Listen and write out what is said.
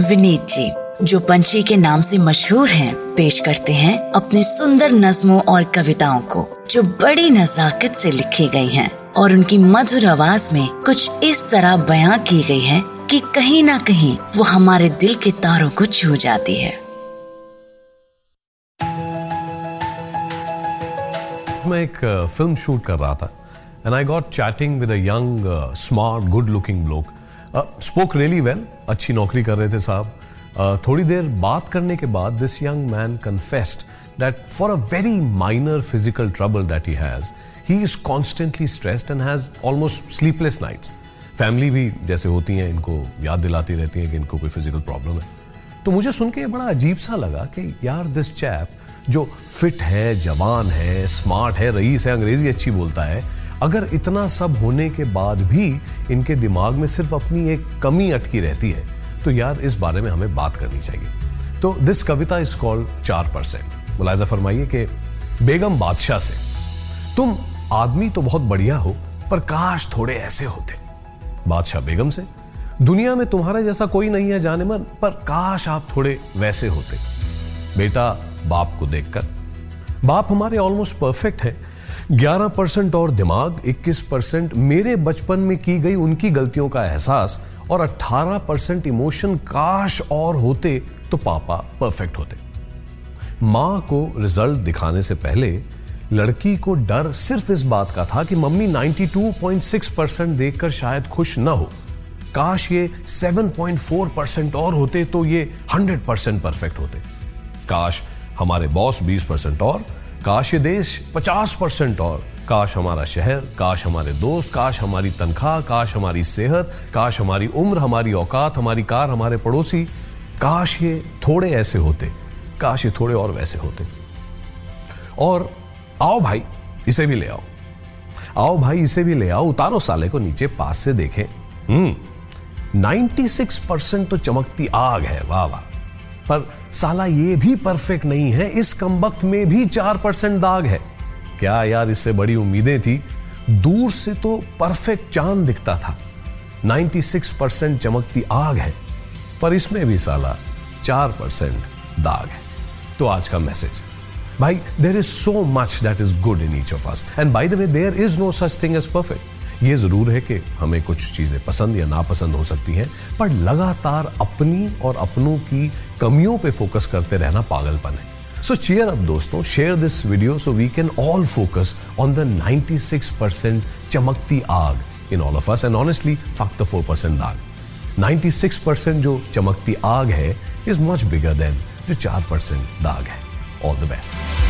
विनीत जी जो पंछी के नाम से मशहूर हैं, पेश करते हैं अपने सुंदर नज्मों और कविताओं को जो बड़ी नजाकत से लिखी गई हैं और उनकी मधुर आवाज़ में कुछ इस तरह बयां की गई है कि कहीं ना कहीं वो हमारे दिल के तारों को छू जाती है। मैं एक फ़िल्म शूट कर रहा था and I got chatting with a young smart good looking लोग स्पोक रियली वेल अच्छी नौकरी कर रहे थे साहब. Uh, थोड़ी देर बात करने के बाद this young man confessed that for a very minor physical trouble that he has he is constantly stressed and has almost sleepless nights family भी जैसे होती हैं इनको याद दिलाती रहती हैं कि इनको कोई फ़िज़िकल प्रॉब्लम है. तो मुझे सुन के बड़ा अजीब सा लगा कि यार दिस चैप जो फिट है जवान है स्मार्ट है रईस है अंग्रेज़ी अच्छी बोलता है अगर इतना सब होने के बाद भी इनके दिमाग में सिर्फ़ अपनी एक कमी अटकी रहती है तो यार इस बारे में हमें बात करनी चाहिए। तो दिस कविता इज़ कॉल्ड चार परसेंट। मुलायजा फरमाइए कि बेगम बादशाह से, तुम आदमी तो बहुत बढ़िया हो, पर काश थोड़े ऐसे होते। बादशाह बेगम से, दुनिया में तुम्हारा जैसा कोई नहीं है जाने मन, पर काश आप थोड़े वैसे होते। बेटा, बाप को देखकर, बाप हमारे ऑलमोस्ट परफेक्ट है 11 परसेंट और दिमाग 21 परसेंट मेरे बचपन में की गई उनकी गलतियों का एहसास और 18 परसेंट इमोशन काश और होते तो पापा परफेक्ट होते। माँ को रिज़ल्ट दिखाने से पहले लड़की को डर सिर्फ़ इस बात का था कि मम्मी 92.6 परसेंट देखकर शायद खुश ना हो। काश ये 7.4 परसेंट और होते तो ये 100 परसेंट परफेक्ट होते। काश हमारे बॉस 20 परसेंट और काश ये देश 50 परसेंट और। काश हमारा शहर, काश हमारे दोस्त, काश हमारी तनख्वाह, काश हमारी सेहत, काश हमारी उम्र, हमारी औकात, हमारी कार, हमारे पड़ोसी, काश ये थोड़े ऐसे होते, काश ये थोड़े और वैसे होते। और आओ भाई, इसे भी ले आओ। आओ भाई, इसे भी ले आओ, उतारो साले को नीचे, पास से देखें। हम्म 96 परसेंट तो चमकती आग है, वाह वाह। पर साला ये भी परफेक्ट नहीं है, इस कमबख्त में भी चार परसेंट दाग है। क्या यार इससे बड़ी उम्मीदें थी? दूर से तो परफेक्ट चाँद दिखता था। 96 परसेंट चमकती आग है, पर इसमें भी साला चार परसेंट दाग है। तो आज का मैसेज भाई there is so much that is good in each of us and by the way there is no such thing as perfect ये ज़रूर है कि हमें कुछ चीज़ें पसंद या नापसंद हो सकती हैं, पर लगातार अपनी और अपनों की कमियों पे फोकस करते रहना पागलपन है। सो चेयर अप दोस्तों. Share this video so we can all focus on the 96 percent चमकती आग in all of us and honestly fuck 4 percent दाग 96 परसेंट जो चमकती आग है इज़ मच बिगर देन जो 4 परसेंट दाग है. All the best